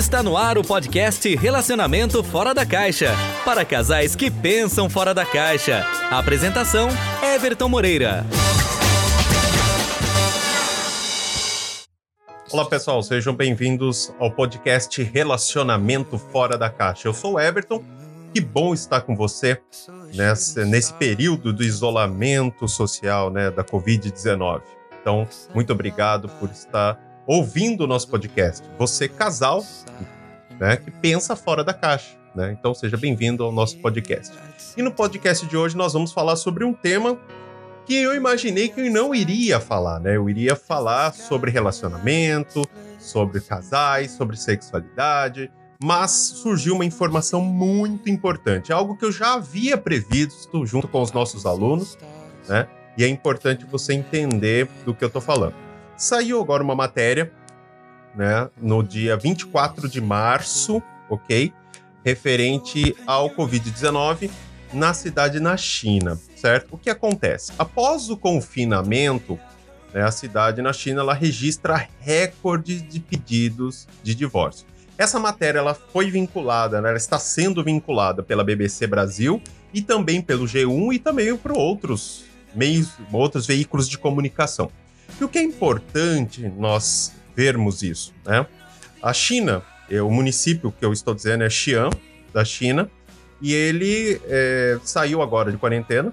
Está no ar o podcast Relacionamento Fora da Caixa para casais que pensam fora da caixa. Apresentação: Everton Moreira. Olá pessoal, sejam bem-vindos ao podcast Relacionamento Fora da Caixa. Eu sou o Everton, que bom estar com você nesse, nesse período do isolamento social né, da Covid-19. Então, muito obrigado por estar ouvindo o nosso podcast. Você, casal, né, que pensa fora da caixa. Né? Então, seja bem-vindo ao nosso podcast. E no podcast de hoje nós vamos falar sobre um tema que eu imaginei que eu não iria falar, né? Eu iria falar sobre relacionamento, sobre casais, sobre sexualidade, mas surgiu uma informação muito importante, algo que eu já havia previsto junto com os nossos alunos, né? E é importante você entender do que eu estou falando. Saiu agora uma matéria, né, no dia 24 de março, ok? Referente ao Covid-19 na cidade na China, certo? O que acontece? Após o confinamento, né, a cidade na China ela registra recordes de pedidos de divórcio. Essa matéria ela foi vinculada, né, ela está sendo vinculada pela BBC Brasil e também pelo G1 e também por outros meios, outros veículos de comunicação. E o que é importante nós vermos isso, né? A China, é, o município que eu estou dizendo é Xi'an, da China, e ele é, saiu agora de quarentena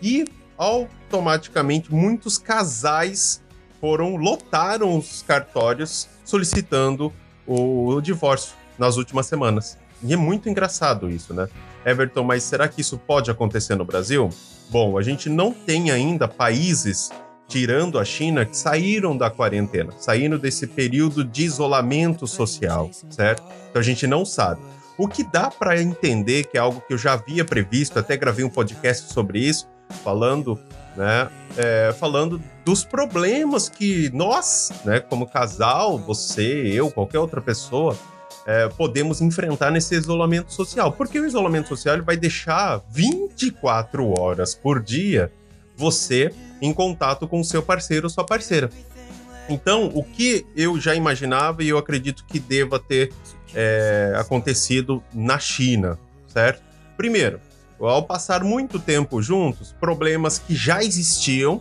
e automaticamente muitos casais foram lotaram os cartórios solicitando o, o divórcio nas últimas semanas. E é muito engraçado isso, né? Everton, mas será que isso pode acontecer no Brasil? Bom, a gente não tem ainda países, tirando a China, que saíram da quarentena, saíram desse período de isolamento social, certo? Então a gente não sabe. O que dá para entender, que é algo que eu já havia previsto, até gravei um podcast sobre isso, falando, né, é, falando dos problemas que nós, né, como casal, você, eu, qualquer outra pessoa, é, podemos enfrentar nesse isolamento social. Porque o isolamento social ele vai deixar 24 horas por dia você em contato com seu parceiro ou sua parceira. Então, o que eu já imaginava e eu acredito que deva ter é, acontecido na China, certo? Primeiro, ao passar muito tempo juntos, problemas que já existiam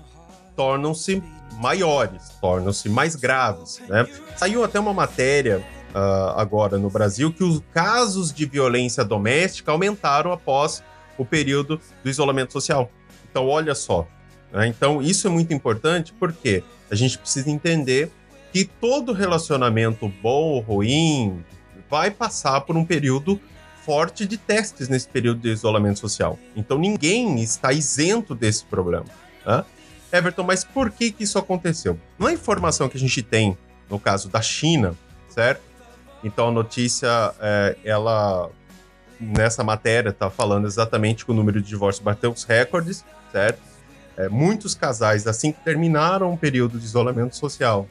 tornam-se maiores, tornam-se mais graves, né? Saiu até uma matéria uh, agora no Brasil que os casos de violência doméstica aumentaram após o período do isolamento social. Então, olha só. Né? Então, isso é muito importante porque a gente precisa entender que todo relacionamento bom ou ruim vai passar por um período forte de testes nesse período de isolamento social. Então ninguém está isento desse problema. Né? Everton, mas por que, que isso aconteceu? Na informação que a gente tem, no caso da China, certo? Então a notícia, é, ela nessa matéria está falando exatamente que o número de divórcios bateu os recordes, certo? É, muitos casais, assim que terminaram o período de isolamento social,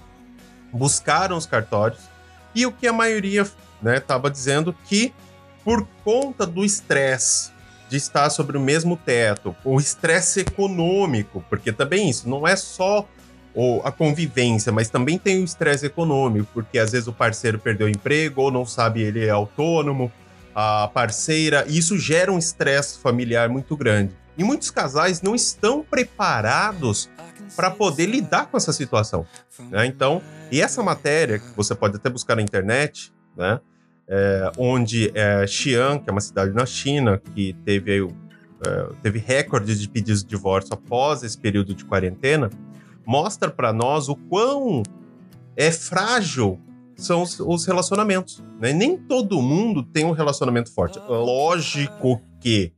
buscaram os cartórios e o que a maioria estava né, dizendo que por conta do estresse de estar sobre o mesmo teto, o estresse econômico, porque também isso não é só a convivência, mas também tem o estresse econômico, porque às vezes o parceiro perdeu o emprego ou não sabe ele é autônomo, a parceira, e isso gera um estresse familiar muito grande. E muitos casais não estão preparados para poder lidar com essa situação. Né? Então, e essa matéria, que você pode até buscar na internet, né? É, onde é, Xi'an, que é uma cidade na China, que teve, aí, é, teve recorde de pedidos de divórcio após esse período de quarentena, mostra para nós o quão é frágil são os, os relacionamentos. Né? Nem todo mundo tem um relacionamento forte. Lógico que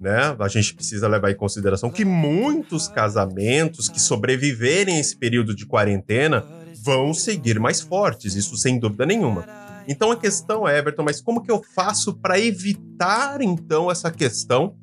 né, a gente precisa levar em consideração que muitos casamentos que sobreviverem a esse período de quarentena vão seguir mais fortes, isso sem dúvida nenhuma. Então a questão é, Everton, mas como que eu faço para evitar então essa questão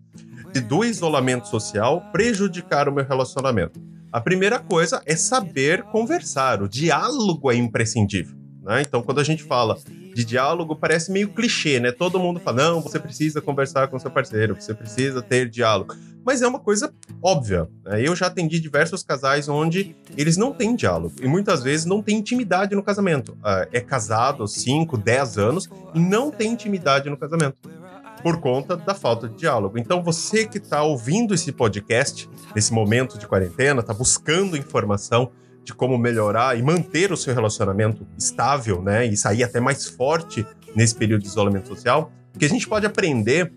de, do isolamento social prejudicar o meu relacionamento? A primeira coisa é saber conversar. O diálogo é imprescindível. Né? Então, quando a gente fala de diálogo, parece meio clichê, né? Todo mundo fala, não, você precisa conversar com seu parceiro, você precisa ter diálogo. Mas é uma coisa óbvia. Né? Eu já atendi diversos casais onde eles não têm diálogo e muitas vezes não tem intimidade no casamento. Ah, é casado há 5, 10 anos e não tem intimidade no casamento por conta da falta de diálogo. Então, você que está ouvindo esse podcast nesse momento de quarentena, está buscando informação de como melhorar e manter o seu relacionamento estável, né, e sair até mais forte nesse período de isolamento social, o que a gente pode aprender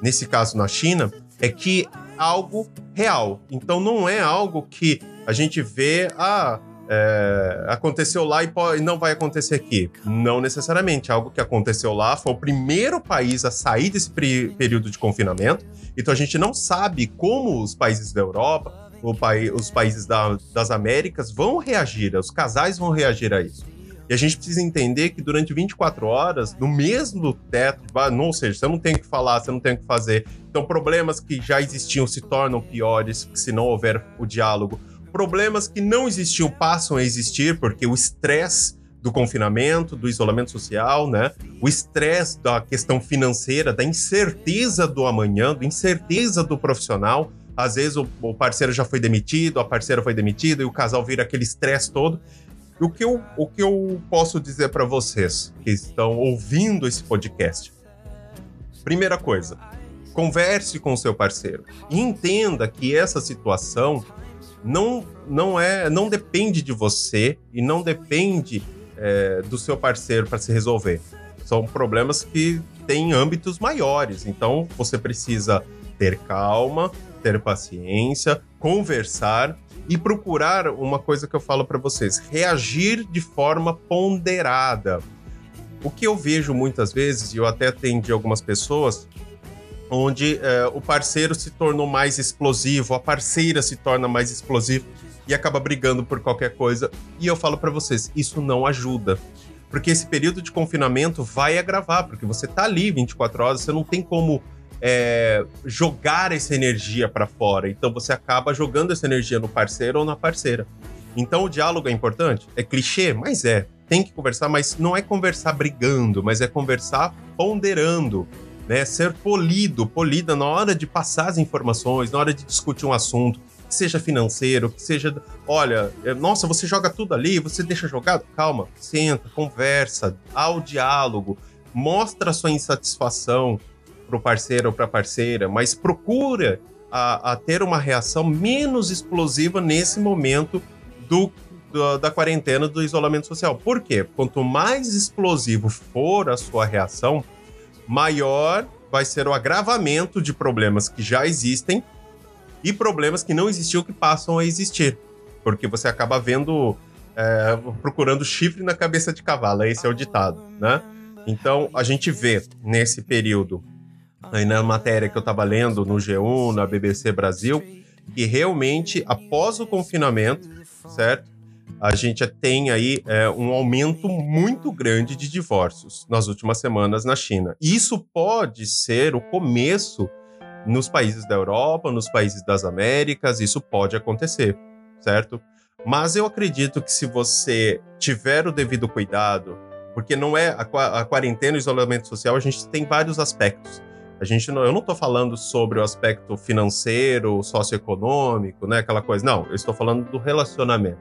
nesse caso na China é que algo real. Então não é algo que a gente vê, ah, é, aconteceu lá e, pode, não vai acontecer aqui. Não necessariamente. Algo que aconteceu lá foi o primeiro país a sair desse período de confinamento. Então a gente não sabe como os países da Europa, os países da, das Américas vão reagir, os casais vão reagir a isso. E a gente precisa entender que durante 24 horas, no mesmo teto, ou seja, você não tem o que falar, você não tem o que fazer. Então, problemas que já existiam se tornam piores se não houver o diálogo. Problemas que não existiam passam a existir porque o estresse do confinamento, do isolamento social, né? O estresse da questão financeira, da incerteza do amanhã, da incerteza do profissional. Às vezes o, o parceiro já foi demitido, a parceira foi demitida e o casal vira aquele estresse todo. O que eu, o que eu posso dizer para vocês que estão ouvindo esse podcast? Primeira coisa, converse com o seu parceiro e entenda que essa situação não, não é, não depende de você e não depende é, do seu parceiro para se resolver. São problemas que têm âmbitos maiores, então você precisa ter calma, ter paciência, conversar e procurar uma coisa que eu falo para vocês: reagir de forma ponderada. O que eu vejo muitas vezes, e eu até atendi algumas pessoas, onde é, o parceiro se tornou mais explosivo, a parceira se torna mais explosiva e acaba brigando por qualquer coisa. E eu falo para vocês: isso não ajuda. Porque esse período de confinamento vai agravar, porque você tá ali 24 horas, você não tem como é, jogar essa energia para fora. Então você acaba jogando essa energia no parceiro ou na parceira. Então o diálogo é importante? É clichê? Mas é. Tem que conversar, mas não é conversar brigando, mas é conversar ponderando. Né, ser polido, polida na hora de passar as informações, na hora de discutir um assunto, que seja financeiro, que seja. Olha, é, nossa, você joga tudo ali, você deixa jogado? Calma, senta, conversa, há o diálogo, mostra a sua insatisfação, para o parceiro ou para a parceira, mas procura a, a, ter uma reação menos explosiva nesse momento do, do, da quarentena, do isolamento social. Por quê? Quanto mais explosivo for a sua reação, maior vai ser o agravamento de problemas que já existem e problemas que não existiam que passam a existir. Porque você acaba vendo, é, procurando chifre na cabeça de cavalo, esse é o ditado, né? Então, a gente vê nesse período aí na matéria que eu estava lendo no G1, na BBC Brasil, que realmente, após o confinamento, certo? A gente tem aí é, um aumento muito grande de divórcios nas últimas semanas na China. Isso pode ser o começo nos países da Europa, nos países das Américas, isso pode acontecer, certo? Mas eu acredito que se você tiver o devido cuidado, porque não é a, quarentena o isolamento social, a gente tem vários aspectos. A gente não, eu não estou falando sobre o aspecto financeiro, socioeconômico, né, aquela coisa. Não, eu estou falando do relacionamento.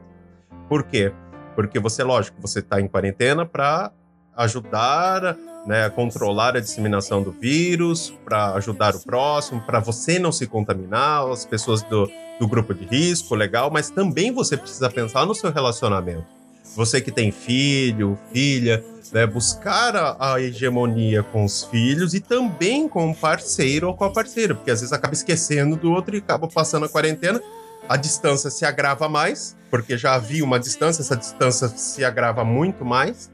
Por quê? Porque você, lógico, você está em quarentena para ajudar né, a controlar a disseminação do vírus, para ajudar o próximo, para você não se contaminar, as pessoas do, do grupo de risco, legal, mas também você precisa pensar no seu relacionamento. Você que tem filho, filha, né, buscar a, a, hegemonia com os filhos e também com o parceiro ou com a parceira, porque às vezes acaba esquecendo do outro e acaba passando a quarentena. A distância se agrava mais, porque já havia uma distância, essa distância se agrava muito mais.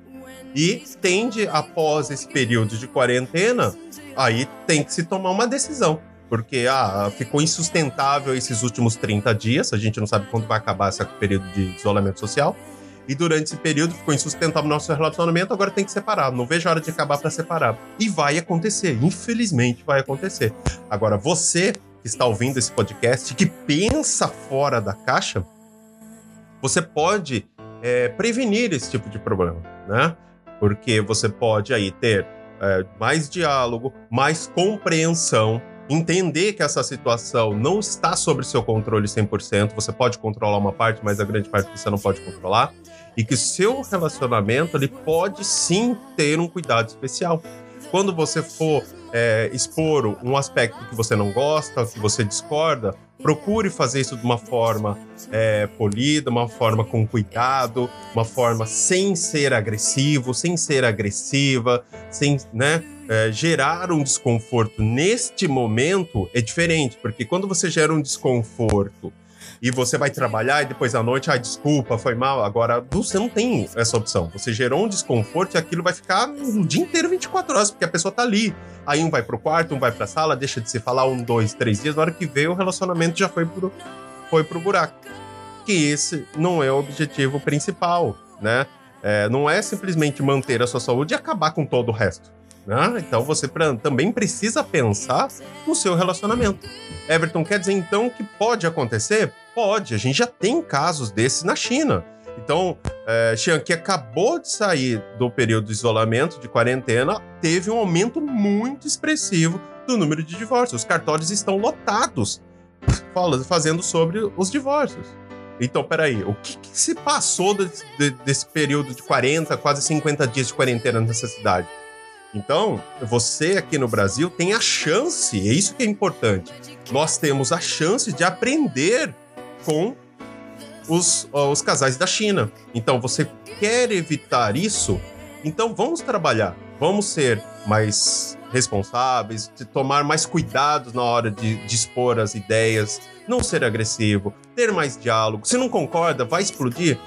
E tende, após esse período de quarentena, aí tem que se tomar uma decisão. Porque ah, ficou insustentável esses últimos 30 dias, a gente não sabe quando vai acabar esse período de isolamento social. E durante esse período ficou insustentável nosso relacionamento, agora tem que separar. Não vejo a hora de acabar para separar. E vai acontecer, infelizmente vai acontecer. Agora, você que está ouvindo esse podcast, que pensa fora da caixa, você pode é, prevenir esse tipo de problema, né? Porque você pode aí ter é, mais diálogo, mais compreensão, entender que essa situação não está sob seu controle 100%, você pode controlar uma parte, mas a grande parte você não pode controlar, e que seu relacionamento ele pode sim ter um cuidado especial. Quando você for é, expor um aspecto que você não gosta, que você discorda, procure fazer isso de uma forma é, polida, uma forma com cuidado, uma forma sem ser agressivo, sem ser agressiva, sem, né? É, gerar um desconforto neste momento é diferente, porque quando você gera um desconforto e você vai trabalhar e depois à noite, ah, desculpa, foi mal. Agora, você não tem essa opção. Você gerou um desconforto e aquilo vai ficar o dia inteiro 24 horas, porque a pessoa tá ali. Aí um vai pro quarto, um vai pra sala, deixa de se falar um, dois, três dias. Na hora que vê, o relacionamento já foi pro, foi pro buraco. Que esse não é o objetivo principal, né? É, não é simplesmente manter a sua saúde e acabar com todo o resto. Né? Então você pra, também precisa pensar no seu relacionamento. Everton, quer dizer então que pode acontecer? Pode, a gente já tem casos desses na China. Então, é, Xian, que acabou de sair do período de isolamento, de quarentena, teve um aumento muito expressivo do número de divórcios. Os cartórios estão lotados fazendo sobre os divórcios. Então, peraí, o que, que se passou desse período de 40, quase 50 dias de quarentena nessa cidade? Então, você aqui no Brasil tem a chance, é isso que é importante. Nós temos a chance de aprender com os, os casais da China. Então, você quer evitar isso? Então, vamos trabalhar, vamos ser mais responsáveis, tomar mais cuidados na hora de, de expor as ideias, não ser agressivo, ter mais diálogo. Se não concorda, vai explodir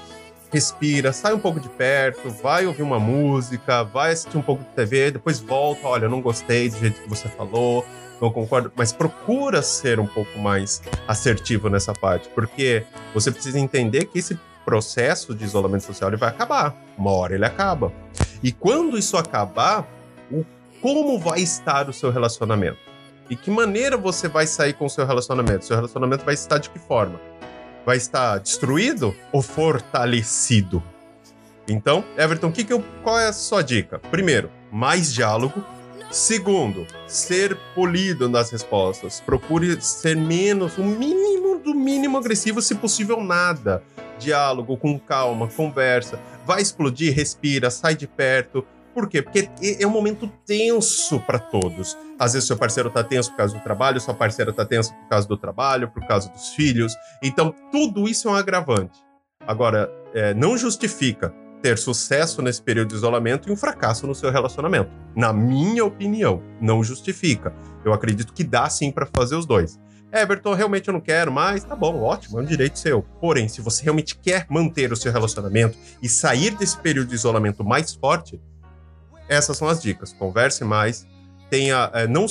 respira, sai um pouco de perto, vai ouvir uma música, vai assistir um pouco de TV, depois volta, olha, não gostei do jeito que você falou, não concordo, mas procura ser um pouco mais assertivo nessa parte, porque você precisa entender que esse processo de isolamento social ele vai acabar, uma hora ele acaba. E quando isso acabar, o, como vai estar o seu relacionamento? E que maneira você vai sair com o seu relacionamento? Seu relacionamento vai estar de que forma? Vai estar destruído ou fortalecido? Então, Everton, que que eu, qual é a sua dica? Primeiro, mais diálogo. Segundo, ser polido nas respostas. Procure ser menos, o mínimo do mínimo agressivo, se possível, nada. Diálogo, com calma, conversa. Vai explodir, respira, sai de perto. Por quê? Porque é um momento tenso para todos. Às vezes seu parceiro tá tenso por causa do trabalho, sua parceira tá tensa por causa do trabalho, por causa dos filhos. Então, tudo isso é um agravante. Agora, é, não justifica ter sucesso nesse período de isolamento e um fracasso no seu relacionamento. Na minha opinião, não justifica. Eu acredito que dá sim para fazer os dois. Everton, realmente eu não quero mais, tá bom, ótimo, é um direito seu. Porém, se você realmente quer manter o seu relacionamento e sair desse período de isolamento mais forte, essas são as dicas. Converse mais, tenha, é, não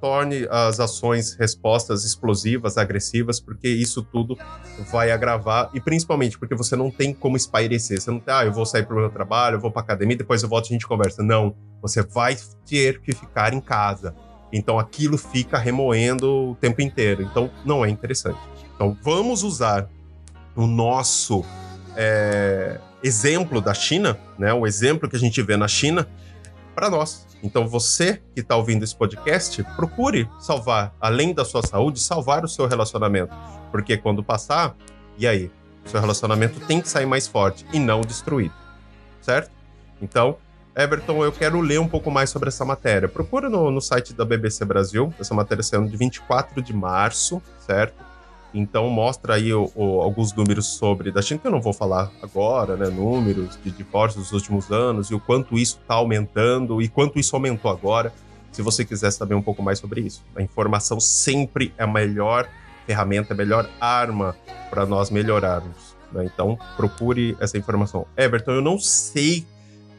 torne as ações respostas explosivas, agressivas, porque isso tudo vai agravar e principalmente porque você não tem como espairecer. Você não tem, ah, eu vou sair para o meu trabalho, eu vou para academia, depois eu volto e a gente conversa. Não, você vai ter que ficar em casa. Então aquilo fica remoendo o tempo inteiro. Então não é interessante. Então vamos usar o nosso é, exemplo da China, né, o exemplo que a gente vê na China, para nós. Então você que está ouvindo esse podcast, procure salvar, além da sua saúde, salvar o seu relacionamento. Porque quando passar, e aí? Seu relacionamento tem que sair mais forte e não destruído. Certo? Então, Everton, eu quero ler um pouco mais sobre essa matéria. Procura no, no site da BBC Brasil. Essa matéria saiu de 24 de março, certo? Então mostra aí o, o, alguns números sobre da China, que eu não vou falar agora, né? Números de divórcios dos últimos anos e o quanto isso está aumentando e quanto isso aumentou agora. Se você quiser saber um pouco mais sobre isso. A informação sempre é a melhor ferramenta, a melhor arma para nós melhorarmos. Né? Então procure essa informação. Everton, eu não sei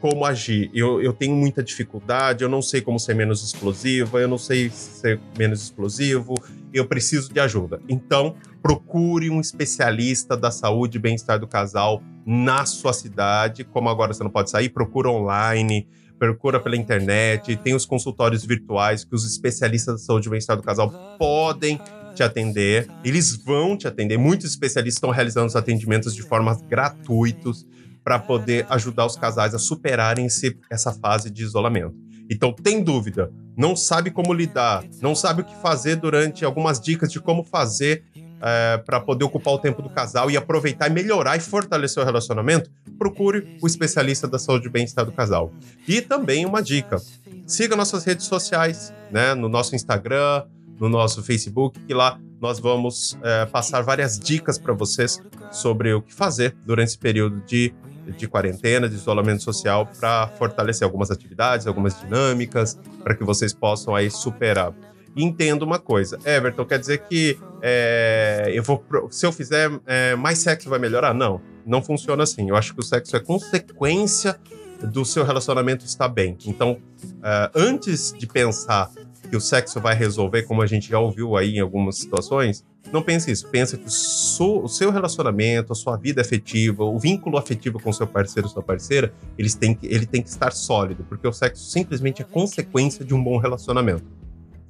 como agir. Eu, eu tenho muita dificuldade, eu não sei como ser menos explosiva, eu não sei ser menos explosivo, eu preciso de ajuda. Então, procure um especialista da saúde e bem-estar do casal na sua cidade. Como agora você não pode sair, procura online, procura pela internet, tem os consultórios virtuais que os especialistas da saúde e bem-estar do casal podem te atender. Eles vão te atender. Muitos especialistas estão realizando os atendimentos de forma gratuitos para poder ajudar os casais a superarem esse, essa fase de isolamento. Então, tem dúvida, não sabe como lidar, não sabe o que fazer durante algumas dicas de como fazer é, para poder ocupar o tempo do casal e aproveitar e melhorar e fortalecer o relacionamento, procure o especialista da saúde e bem-estar do casal. E também uma dica: siga nossas redes sociais, né? No nosso Instagram, no nosso Facebook, que lá nós vamos é, passar várias dicas para vocês sobre o que fazer durante esse período de, de quarentena, de isolamento social, para fortalecer algumas atividades, algumas dinâmicas, para que vocês possam aí superar. E entenda uma coisa, Everton, quer dizer que é, eu vou, se eu fizer é, mais sexo vai melhorar? Não, não funciona assim. Eu acho que o sexo é consequência do seu relacionamento estar bem. Então, uh, antes de pensar que o sexo vai resolver, como a gente já ouviu aí em algumas situações, não pense isso. Pensa que o seu relacionamento, a sua vida afetiva, o vínculo afetivo com seu parceiro ou sua parceira, eles têm que, ele tem que estar sólido, porque o sexo simplesmente é consequência de um bom relacionamento,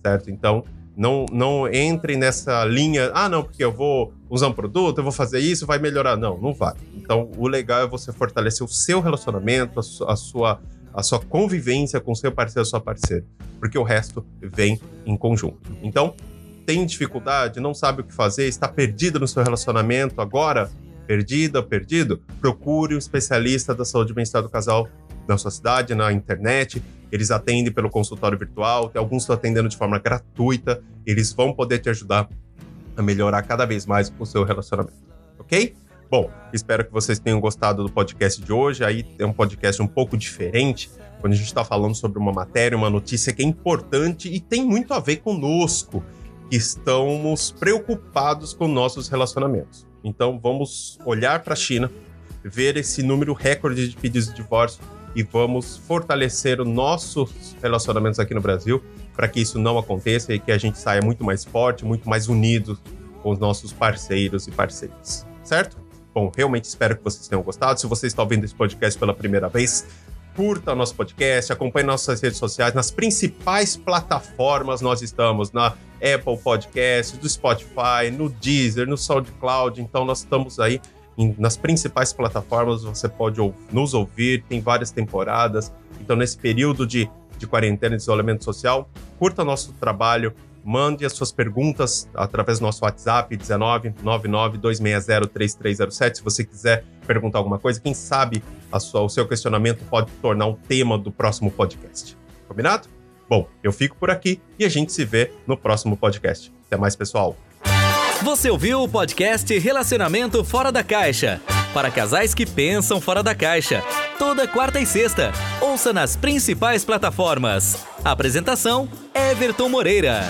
certo? Então, não, não entre nessa linha, ah, não, porque eu vou usar um produto, eu vou fazer isso, vai melhorar. Não, não vai. Então, o legal é você fortalecer o seu relacionamento, a, sua a sua convivência com seu parceiro ou sua parceira, porque o resto vem em conjunto. Então, tem dificuldade, não sabe o que fazer, está perdido no seu relacionamento agora, perdida, perdido, procure um especialista da saúde e bem-estar do casal na sua cidade, na internet. Eles atendem pelo consultório virtual, tem alguns estão atendendo de forma gratuita. Eles vão poder te ajudar a melhorar cada vez mais o seu relacionamento, ok? Bom, espero que vocês tenham gostado do podcast de hoje. Aí é um podcast um pouco diferente, quando a gente está falando sobre uma matéria, uma notícia que é importante e tem muito a ver conosco, estamos preocupados com nossos relacionamentos. Então vamos olhar para a China, ver esse número recorde de pedidos de divórcio e vamos fortalecer os nossos relacionamentos aqui no Brasil para que isso não aconteça e que a gente saia muito mais forte, muito mais unido com os nossos parceiros e parceiras. Certo? Bom, realmente espero que vocês tenham gostado. Se você está ouvindo esse podcast pela primeira vez, curta nosso podcast, acompanhe nossas redes sociais, nas principais plataformas nós estamos, na Apple Podcasts, do Spotify, no Deezer, no SoundCloud, então nós estamos aí em, nas principais plataformas, você pode ou, nos ouvir, tem várias temporadas, então nesse período de, de quarentena e isolamento social, curta nosso trabalho, Mande as suas perguntas através do nosso WhatsApp 19 99 260 3307. Se você quiser perguntar alguma coisa, quem sabe sua, o seu questionamento pode tornar o tema do próximo podcast. Combinado? Bom, eu fico por aqui e a gente se vê no próximo podcast. Até mais, pessoal. Você ouviu o podcast Relacionamento Fora da Caixa? Para casais que pensam fora da caixa. Toda quarta e sexta. Ouça nas principais plataformas. Apresentação: Everton Moreira.